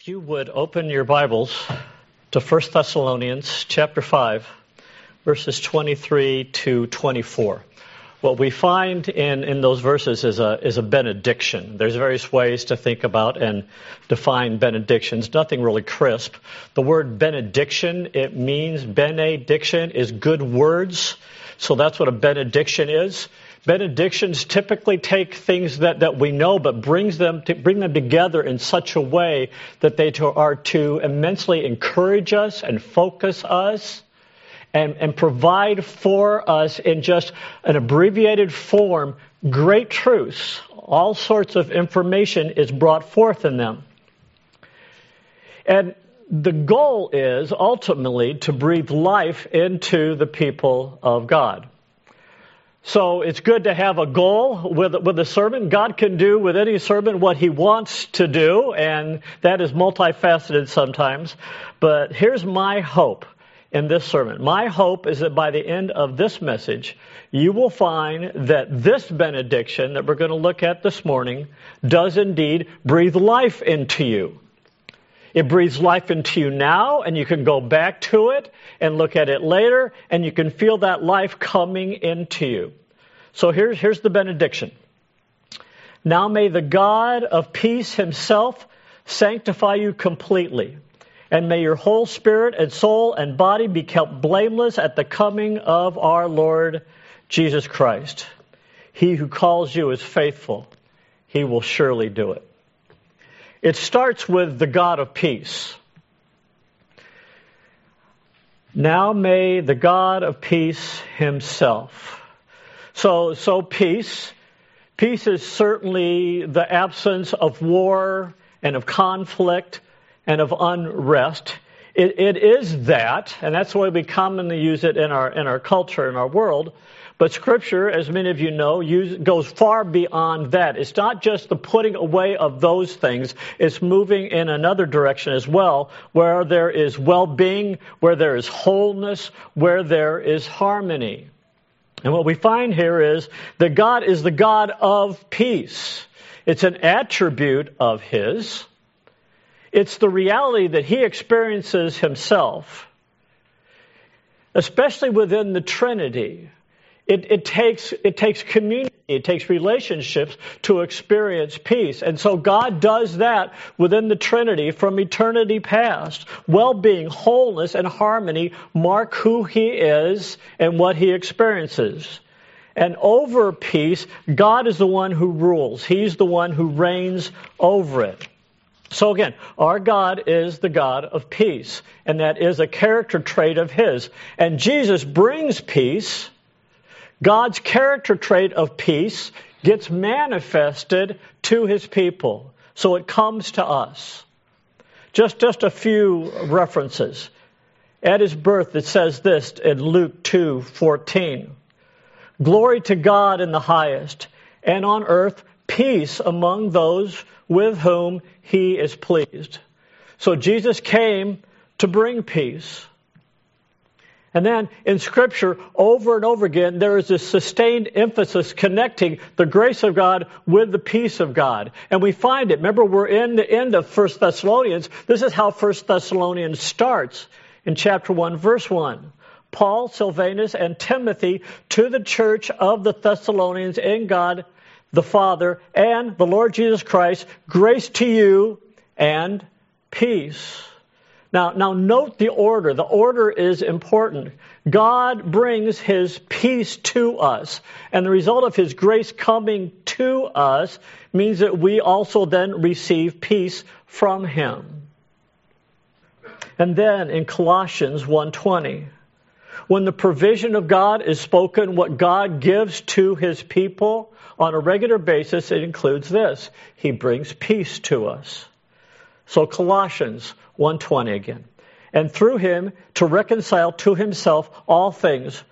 If you would open your Bibles to 1 Thessalonians chapter 5, verses 23 to 24. What we find in, in those verses is a, is a benediction. There's various ways to think about and define benedictions. Nothing really crisp. The word benediction, it means benediction is good words. So that's what a benediction is. Benedictions typically take things that, that we know, but brings them to, bring them together in such a way that they to, are to immensely encourage us and focus us and, and provide for us in just an abbreviated form great truths. All sorts of information is brought forth in them. And the goal is ultimately to breathe life into the people of God. So it's good to have a goal with, with a sermon. God can do with any sermon what he wants to do, and that is multifaceted sometimes. But here's my hope in this sermon. My hope is that by the end of this message, you will find that this benediction that we're going to look at this morning does indeed breathe life into you. It breathes life into you now, and you can go back to it and look at it later, and you can feel that life coming into you. So here's, here's the benediction. Now may the God of peace himself sanctify you completely, and may your whole spirit and soul and body be kept blameless at the coming of our Lord Jesus Christ. He who calls you is faithful. He will surely do it. It starts with the God of peace. Now may the God of peace himself. So, so peace. Peace is certainly the absence of war and of conflict and of unrest. It, it is that, and that's the way we commonly use it in our, in our culture, in our world. But Scripture, as many of you know, goes far beyond that. It's not just the putting away of those things, it's moving in another direction as well, where there is well being, where there is wholeness, where there is harmony. And what we find here is that God is the God of peace. It's an attribute of His. It's the reality that He experiences Himself, especially within the Trinity. It, it, takes, it takes community, it takes relationships to experience peace. And so God does that within the Trinity from eternity past. Well being, wholeness, and harmony mark who He is and what He experiences. And over peace, God is the one who rules, He's the one who reigns over it. So again, our God is the God of peace, and that is a character trait of His. And Jesus brings peace God's character trait of peace gets manifested to his people. So it comes to us. Just, just a few references. At his birth, it says this in Luke 2 14. Glory to God in the highest, and on earth peace among those with whom he is pleased. So Jesus came to bring peace. And then in Scripture, over and over again, there is this sustained emphasis connecting the grace of God with the peace of God. And we find it. Remember, we're in the end of 1 Thessalonians. This is how 1 Thessalonians starts in chapter 1, verse 1. Paul, Silvanus, and Timothy to the church of the Thessalonians in God the Father and the Lord Jesus Christ, grace to you and peace. Now, now note the order. The order is important. God brings His peace to us, and the result of His grace coming to us means that we also then receive peace from Him. And then in Colossians 1:20, when the provision of God is spoken, what God gives to His people on a regular basis, it includes this: He brings peace to us. So Colossians 1:20 again. And through him to reconcile to himself all things,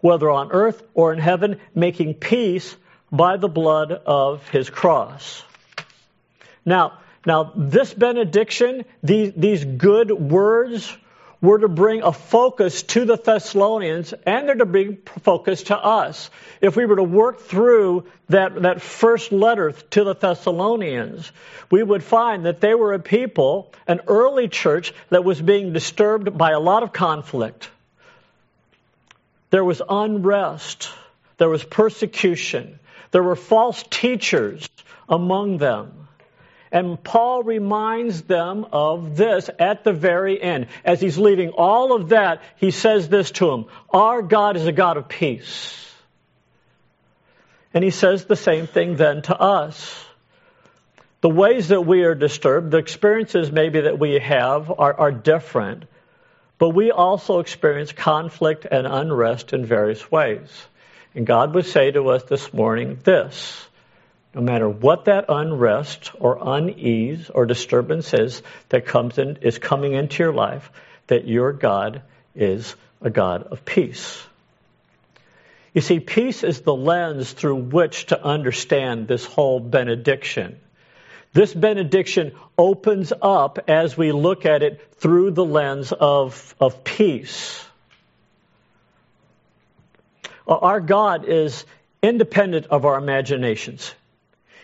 whether on earth or in heaven, making peace by the blood of his cross. Now, now this benediction, these, these good words were to bring a focus to the Thessalonians and they're to bring focus to us. If we were to work through that, that first letter to the Thessalonians, we would find that they were a people, an early church that was being disturbed by a lot of conflict. There was unrest. There was persecution. There were false teachers among them. And Paul reminds them of this at the very end. As he's leaving all of that, he says this to them Our God is a God of peace. And he says the same thing then to us. The ways that we are disturbed, the experiences maybe that we have are, are different, but we also experience conflict and unrest in various ways. And God would say to us this morning this no matter what that unrest or unease or disturbance is that comes in, is coming into your life, that your God is a God of peace. You see, peace is the lens through which to understand this whole benediction. This benediction opens up as we look at it through the lens of, of peace. Our God is independent of our imaginations.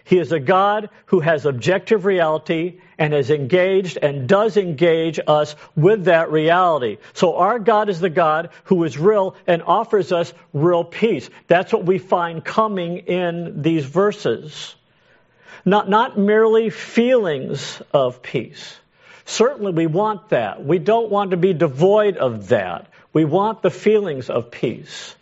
He is a God who has objective reality and has engaged and does engage us with that reality. So our God is the God who is real and offers us real peace. That's what we find coming in these verses. Not, not merely feelings of peace. Certainly we want that. We don't want to be devoid of that. We want the feelings of peace.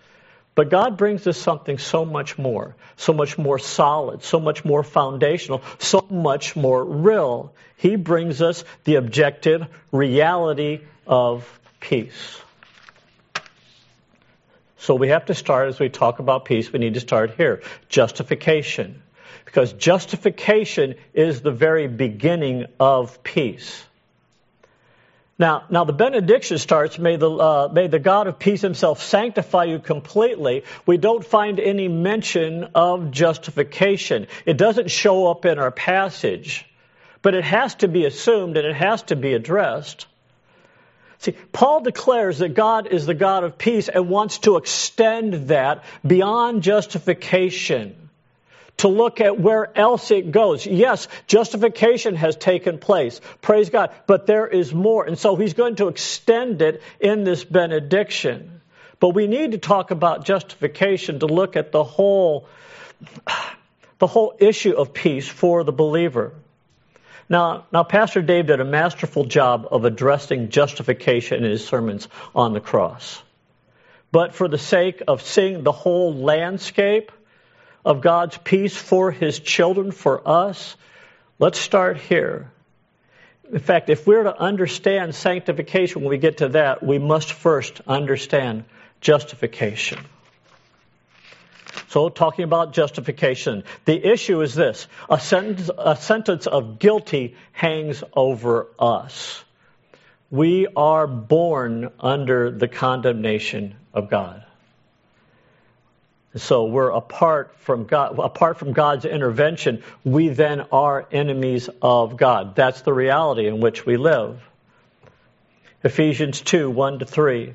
But God brings us something so much more, so much more solid, so much more foundational, so much more real. He brings us the objective reality of peace. So we have to start, as we talk about peace, we need to start here justification. Because justification is the very beginning of peace. Now, now the benediction starts, may the, uh, may the God of peace himself sanctify you completely. We don't find any mention of justification. It doesn't show up in our passage, but it has to be assumed and it has to be addressed. See, Paul declares that God is the God of peace and wants to extend that beyond justification to look at where else it goes. Yes, justification has taken place. Praise God. But there is more. And so he's going to extend it in this benediction. But we need to talk about justification to look at the whole, the whole issue of peace for the believer. Now, now, Pastor Dave did a masterful job of addressing justification in his sermons on the cross. But for the sake of seeing the whole landscape, of God's peace for his children, for us, let's start here. In fact, if we're to understand sanctification when we get to that, we must first understand justification. So, talking about justification, the issue is this a sentence, a sentence of guilty hangs over us. We are born under the condemnation of God. So we're apart from God, apart from God's intervention, we then are enemies of God. That's the reality in which we live. Ephesians 2, 1 to 3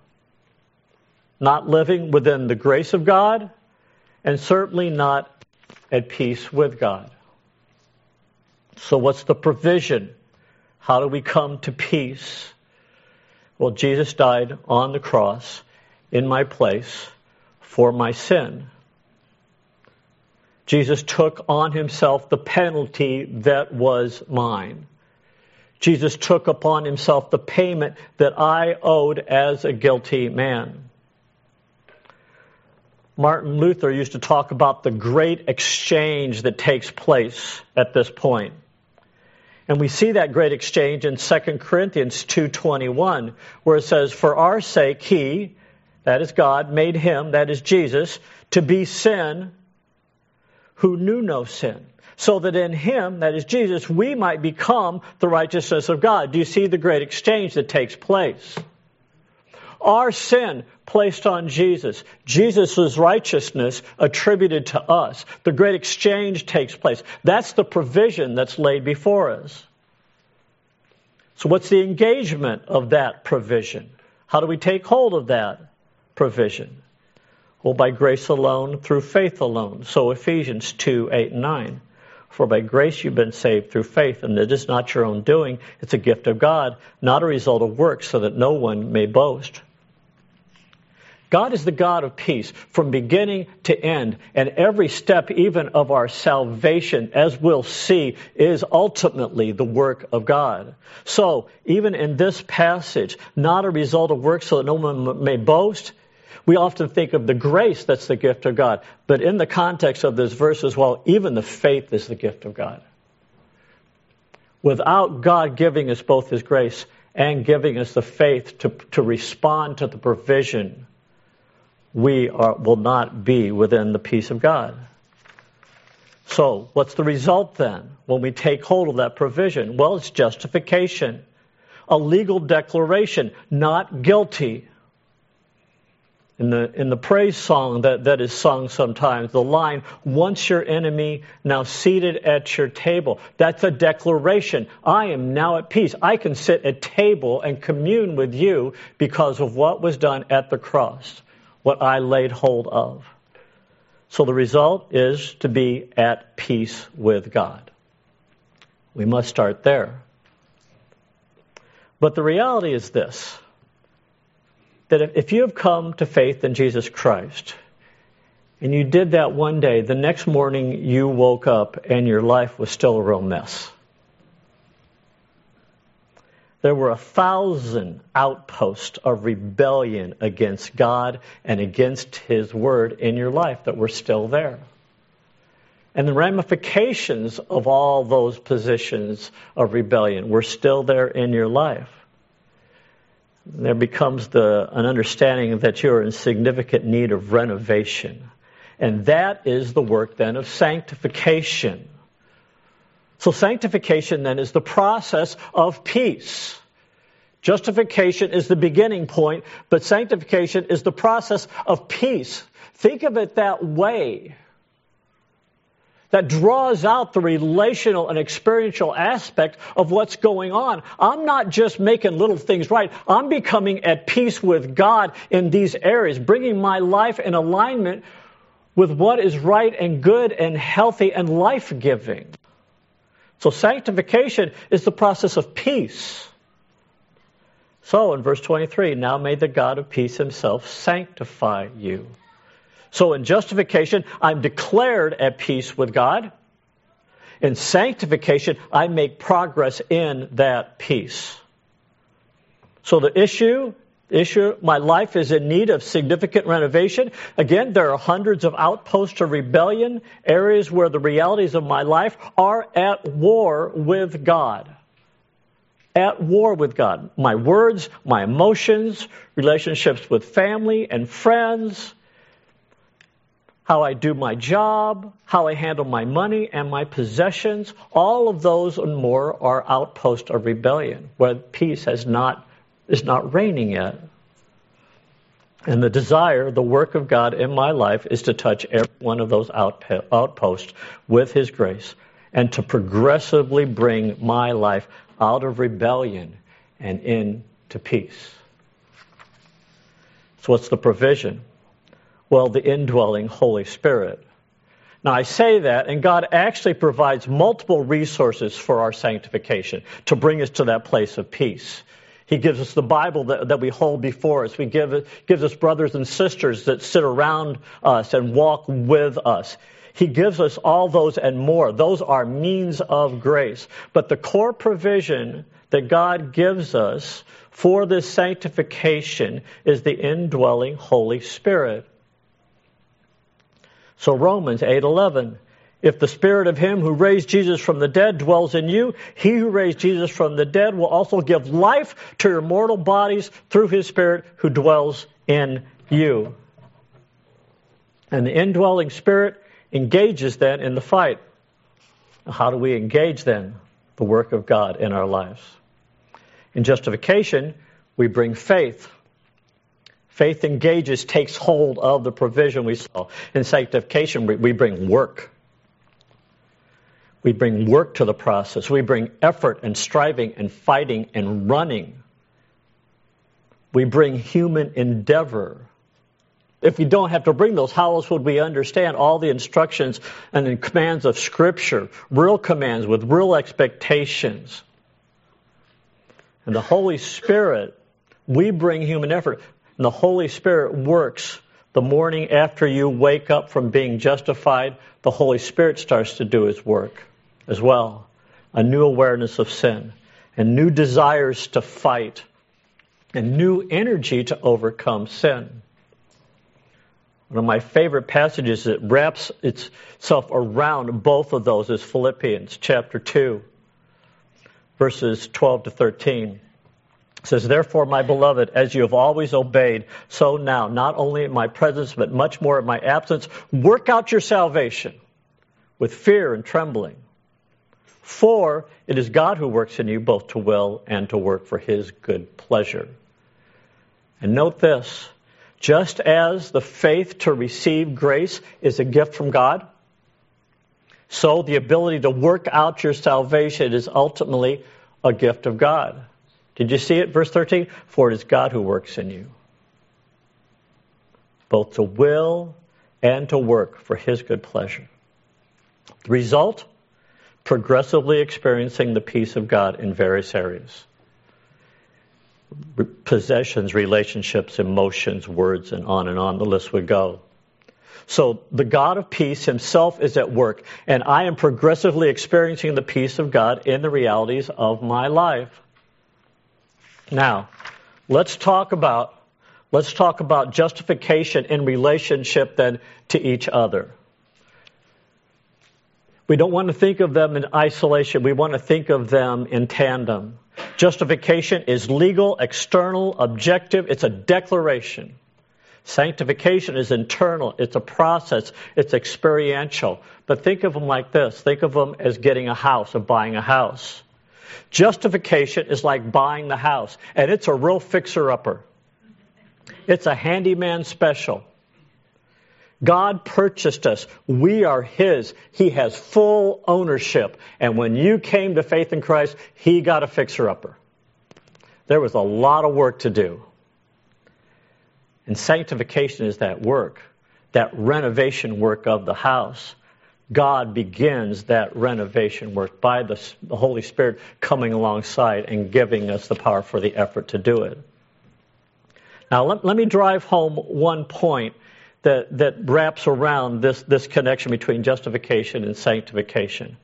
not living within the grace of God, and certainly not at peace with God. So, what's the provision? How do we come to peace? Well, Jesus died on the cross in my place for my sin. Jesus took on himself the penalty that was mine. Jesus took upon himself the payment that I owed as a guilty man. Martin Luther used to talk about the great exchange that takes place at this point. And we see that great exchange in 2 Corinthians 2:21 where it says for our sake he that is God, made him, that is Jesus, to be sin who knew no sin. So that in him, that is Jesus, we might become the righteousness of God. Do you see the great exchange that takes place? Our sin placed on Jesus, Jesus' righteousness attributed to us. The great exchange takes place. That's the provision that's laid before us. So, what's the engagement of that provision? How do we take hold of that provision? Well, by grace alone, through faith alone. So, Ephesians 2 8 and 9. For by grace you've been saved through faith, and it is not your own doing, it's a gift of God, not a result of works, so that no one may boast. God is the God of peace from beginning to end, and every step, even of our salvation, as we'll see, is ultimately the work of God. So, even in this passage, not a result of works so that no one may boast, we often think of the grace that's the gift of God. But in the context of this verse as well, even the faith is the gift of God. Without God giving us both His grace and giving us the faith to, to respond to the provision we are, will not be within the peace of God. So, what's the result then when we take hold of that provision? Well, it's justification, a legal declaration, not guilty. In the, in the praise song that, that is sung sometimes, the line, once your enemy, now seated at your table. That's a declaration. I am now at peace. I can sit at table and commune with you because of what was done at the cross what I laid hold of. So the result is to be at peace with God. We must start there. But the reality is this that if you have come to faith in Jesus Christ, and you did that one day, the next morning you woke up and your life was still a real mess there were a thousand outposts of rebellion against God and against His Word in your life that were still there. And the ramifications of all those positions of rebellion were still there in your life. There becomes the, an understanding that you're in significant need of renovation. And that is the work then of sanctification. So sanctification then is the process of peace. Justification is the beginning point, but sanctification is the process of peace. Think of it that way. That draws out the relational and experiential aspect of what's going on. I'm not just making little things right. I'm becoming at peace with God in these areas, bringing my life in alignment with what is right and good and healthy and life giving. So sanctification is the process of peace. So in verse 23, now may the God of peace himself sanctify you. So in justification, I'm declared at peace with God. In sanctification, I make progress in that peace. So the issue issue. My life is in need of significant renovation. Again, there are hundreds of outposts of rebellion, areas where the realities of my life are at war with God. At war with God. My words, my emotions, relationships with family and friends, how I do my job, how I handle my money and my possessions, all of those and more are outposts of rebellion where peace has not is not reigning yet. And the desire, the work of God in my life is to touch every one of those outposts with His grace and to progressively bring my life out of rebellion and into peace. So, what's the provision? Well, the indwelling Holy Spirit. Now, I say that, and God actually provides multiple resources for our sanctification to bring us to that place of peace. He gives us the Bible that, that we hold before us. He give, gives us brothers and sisters that sit around us and walk with us. He gives us all those and more. Those are means of grace. But the core provision that God gives us for this sanctification is the indwelling Holy Spirit. So Romans 8:11 If the spirit of him who raised Jesus from the dead dwells in you, he who raised Jesus from the dead will also give life to your mortal bodies through his spirit who dwells in you. And the indwelling spirit engages then in the fight. How do we engage then the work of God in our lives? In justification, we bring faith. Faith engages, takes hold of the provision we saw. In sanctification, we bring work. We bring work to the process. We bring effort and striving and fighting and running. We bring human endeavor. If we don't have to bring those, how else would we understand all the instructions and the commands of Scripture? Real commands with real expectations. And the Holy Spirit, we bring human effort. And the Holy Spirit works the morning after you wake up from being justified. The Holy Spirit starts to do His work as well. A new awareness of sin and new desires to fight and new energy to overcome sin. One of my favorite passages that wraps itself around both of those is Philippians chapter 2, verses 12 to 13. It says, Therefore, my beloved, as you have always obeyed, so now, not only in my presence, but much more in my absence, work out your salvation with fear and trembling. For it is God who works in you both to will and to work for his good pleasure. And note this just as the faith to receive grace is a gift from God, so the ability to work out your salvation is ultimately a gift of God. Did you see it? Verse 13? For it is God who works in you, both to will and to work for his good pleasure. The result? Progressively experiencing the peace of God in various areas possessions, relationships, emotions, words, and on and on the list would go. So the God of peace himself is at work, and I am progressively experiencing the peace of God in the realities of my life. Now, let's talk about let's talk about justification in relationship then to each other. We don't want to think of them in isolation. We want to think of them in tandem. Justification is legal, external, objective. It's a declaration. Sanctification is internal. It's a process. It's experiential. But think of them like this. Think of them as getting a house, of buying a house. Justification is like buying the house, and it's a real fixer-upper. It's a handyman special. God purchased us. We are His. He has full ownership. And when you came to faith in Christ, He got a fixer upper. There was a lot of work to do. And sanctification is that work, that renovation work of the house. God begins that renovation work by the, the Holy Spirit coming alongside and giving us the power for the effort to do it. Now, let, let me drive home one point that, that wraps around this, this connection between justification and sanctification.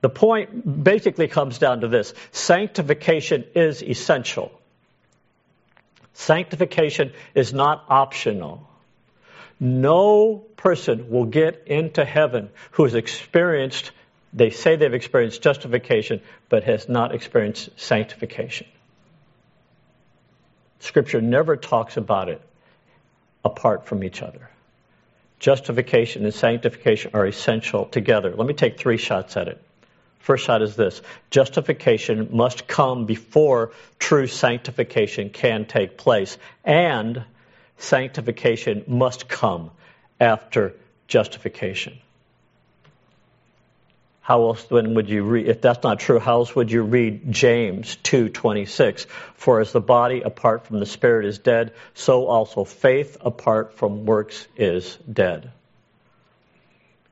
The point basically comes down to this sanctification is essential. Sanctification is not optional. No person will get into heaven who has experienced, they say they've experienced justification, but has not experienced sanctification. Scripture never talks about it apart from each other. Justification and sanctification are essential together. Let me take three shots at it. First shot is this justification must come before true sanctification can take place, and sanctification must come after justification. How else then would you read, if that's not true, how else would you read James 2.26? For as the body apart from the spirit is dead, so also faith apart from works is dead.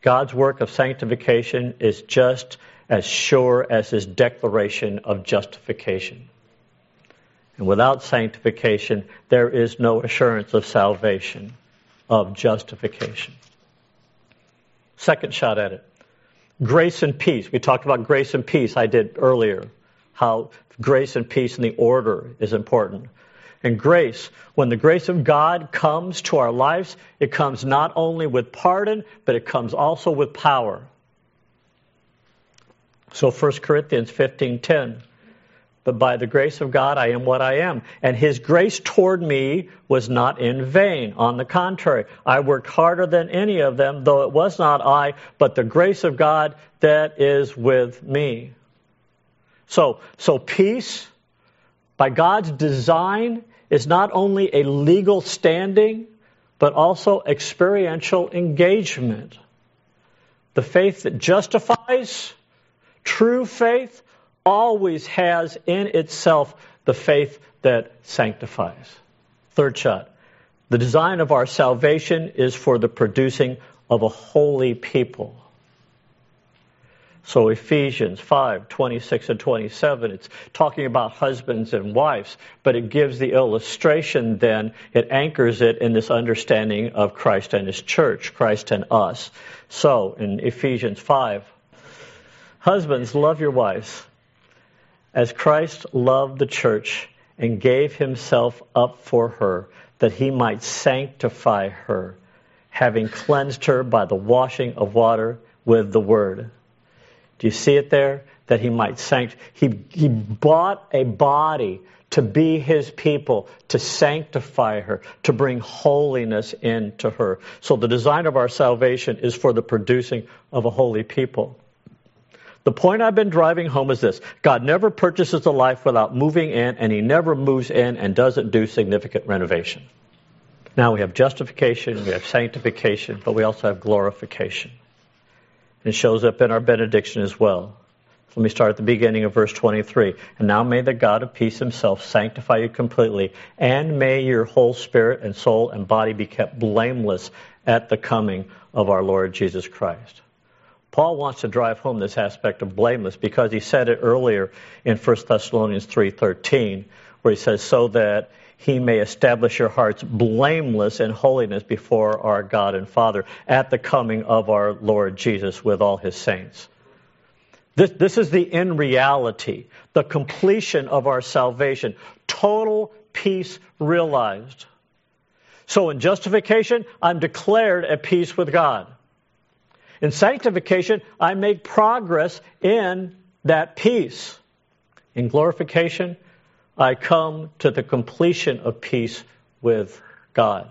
God's work of sanctification is just as sure as his declaration of justification. And without sanctification, there is no assurance of salvation, of justification. Second shot at it. Grace and peace. We talked about grace and peace, I did earlier, how grace and peace in the order is important. And grace, when the grace of God comes to our lives, it comes not only with pardon, but it comes also with power. So 1 Corinthians 15:10 but by the grace of God I am what I am. And his grace toward me was not in vain. On the contrary, I worked harder than any of them, though it was not I, but the grace of God that is with me. So, so peace, by God's design, is not only a legal standing, but also experiential engagement. The faith that justifies, true faith, always has in itself the faith that sanctifies. Third shot. The design of our salvation is for the producing of a holy people. So Ephesians 5, 26 and 27, it's talking about husbands and wives, but it gives the illustration then, it anchors it in this understanding of Christ and His church, Christ and us. So in Ephesians 5, husbands, love your wives as Christ loved the church and gave himself up for her, that he might sanctify her, having cleansed her by the washing of water with the word. Do you see it there? That he might sanctify. He, he bought a body to be his people, to sanctify her, to bring holiness into her. So the design of our salvation is for the producing of a holy people. The point I've been driving home is this God never purchases a life without moving in, and He never moves in and doesn't do significant renovation. Now we have justification, we have sanctification, but we also have glorification. It shows up in our benediction as well. Let me start at the beginning of verse 23. And now may the God of peace himself sanctify you completely, and may your whole spirit and soul and body be kept blameless at the coming of our Lord Jesus Christ. Paul wants to drive home this aspect of blameless because he said it earlier in 1 Thessalonians 3:13 where he says so that he may establish your hearts blameless in holiness before our God and Father at the coming of our Lord Jesus with all his saints. This, this is the in reality, the completion of our salvation, total peace realized. So in justification, I'm declared at peace with God. In sanctification, I make progress in that peace. In glorification, I come to the completion of peace with God.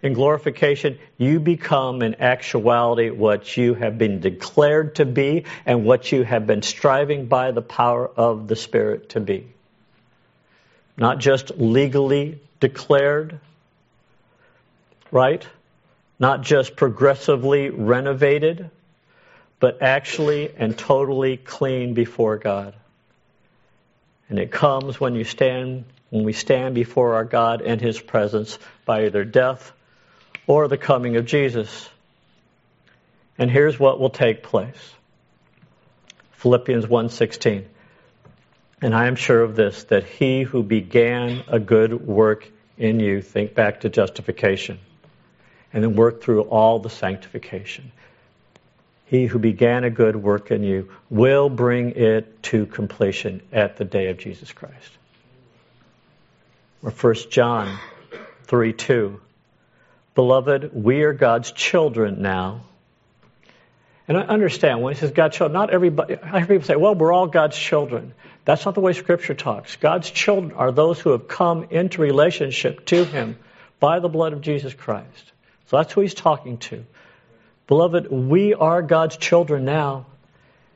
In glorification, you become in actuality what you have been declared to be and what you have been striving by the power of the Spirit to be. Not just legally declared, right? Not just progressively renovated, but actually and totally clean before God. And it comes when you stand, when we stand before our God in His presence by either death or the coming of Jesus. And here's what will take place. Philippians 1:16. And I am sure of this that he who began a good work in you, think back to justification and then work through all the sanctification. He who began a good work in you will bring it to completion at the day of Jesus Christ. Or 1 John 3 2. Beloved, we are God's children now. And I understand when he says God's children, not everybody, I hear people say, well, we're all God's children. That's not the way Scripture talks. God's children are those who have come into relationship to Him by the blood of Jesus Christ. So that's who he's talking to. Beloved, we are God's children now,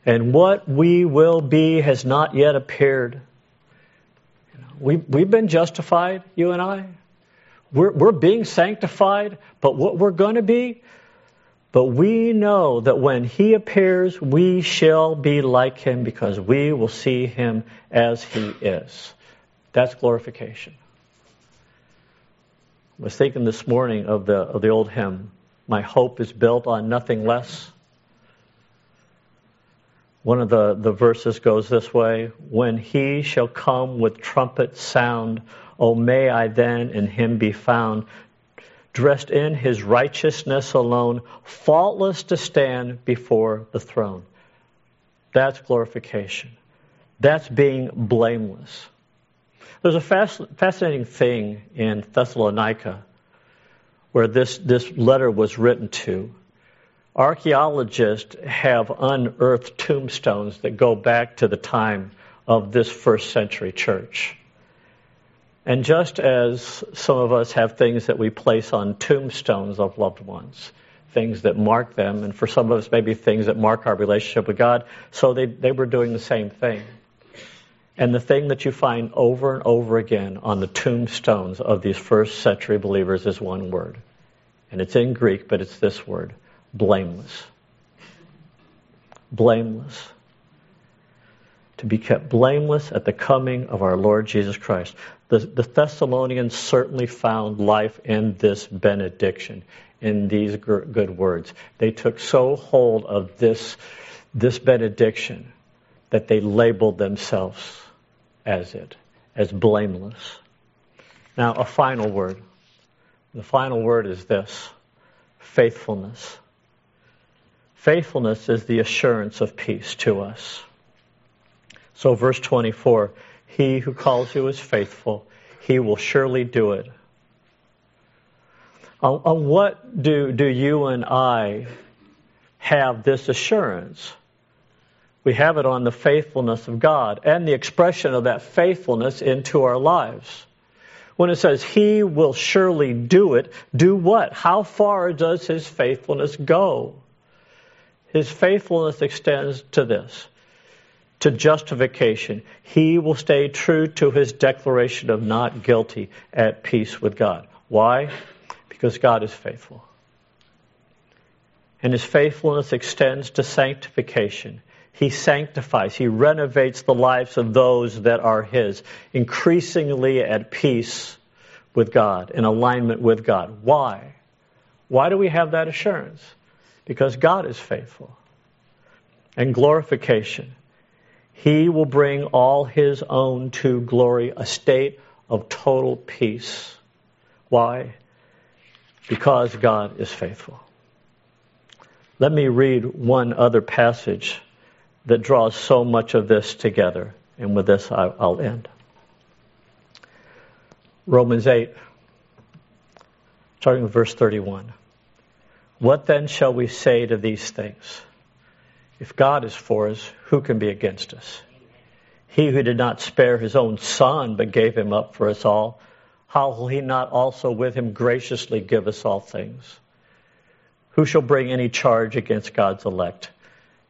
and what we will be has not yet appeared. We, we've been justified, you and I. We're, we're being sanctified, but what we're going to be, but we know that when he appears, we shall be like him because we will see him as he is. That's glorification. I was thinking this morning of the, of the old hymn, My Hope is Built on Nothing Less. One of the, the verses goes this way When he shall come with trumpet sound, O may I then in him be found, dressed in his righteousness alone, faultless to stand before the throne. That's glorification. That's being blameless. There's a fascinating thing in Thessalonica where this, this letter was written to. Archaeologists have unearthed tombstones that go back to the time of this first century church. And just as some of us have things that we place on tombstones of loved ones, things that mark them, and for some of us, maybe things that mark our relationship with God, so they, they were doing the same thing. And the thing that you find over and over again on the tombstones of these first century believers is one word. And it's in Greek, but it's this word blameless. Blameless to be kept blameless at the coming of our Lord Jesus Christ. The, the Thessalonians certainly found life in this benediction, in these good words. They took so hold of this, this benediction that they labeled themselves as it, as blameless. Now, a final word. The final word is this faithfulness. Faithfulness is the assurance of peace to us. So, verse 24 He who calls you is faithful, he will surely do it. On, on what do, do you and I have this assurance? We have it on the faithfulness of God and the expression of that faithfulness into our lives. When it says, He will surely do it, do what? How far does His faithfulness go? His faithfulness extends to this to justification. He will stay true to his declaration of not guilty at peace with God. Why? Because God is faithful. And his faithfulness extends to sanctification. He sanctifies, he renovates the lives of those that are his, increasingly at peace with God, in alignment with God. Why? Why do we have that assurance? Because God is faithful. And glorification. He will bring all his own to glory, a state of total peace. Why? Because God is faithful. Let me read one other passage that draws so much of this together. And with this, I'll end. Romans 8, starting with verse 31. What then shall we say to these things? If God is for us, who can be against us? He who did not spare his own son, but gave him up for us all, how will he not also with him graciously give us all things? Who shall bring any charge against God's elect?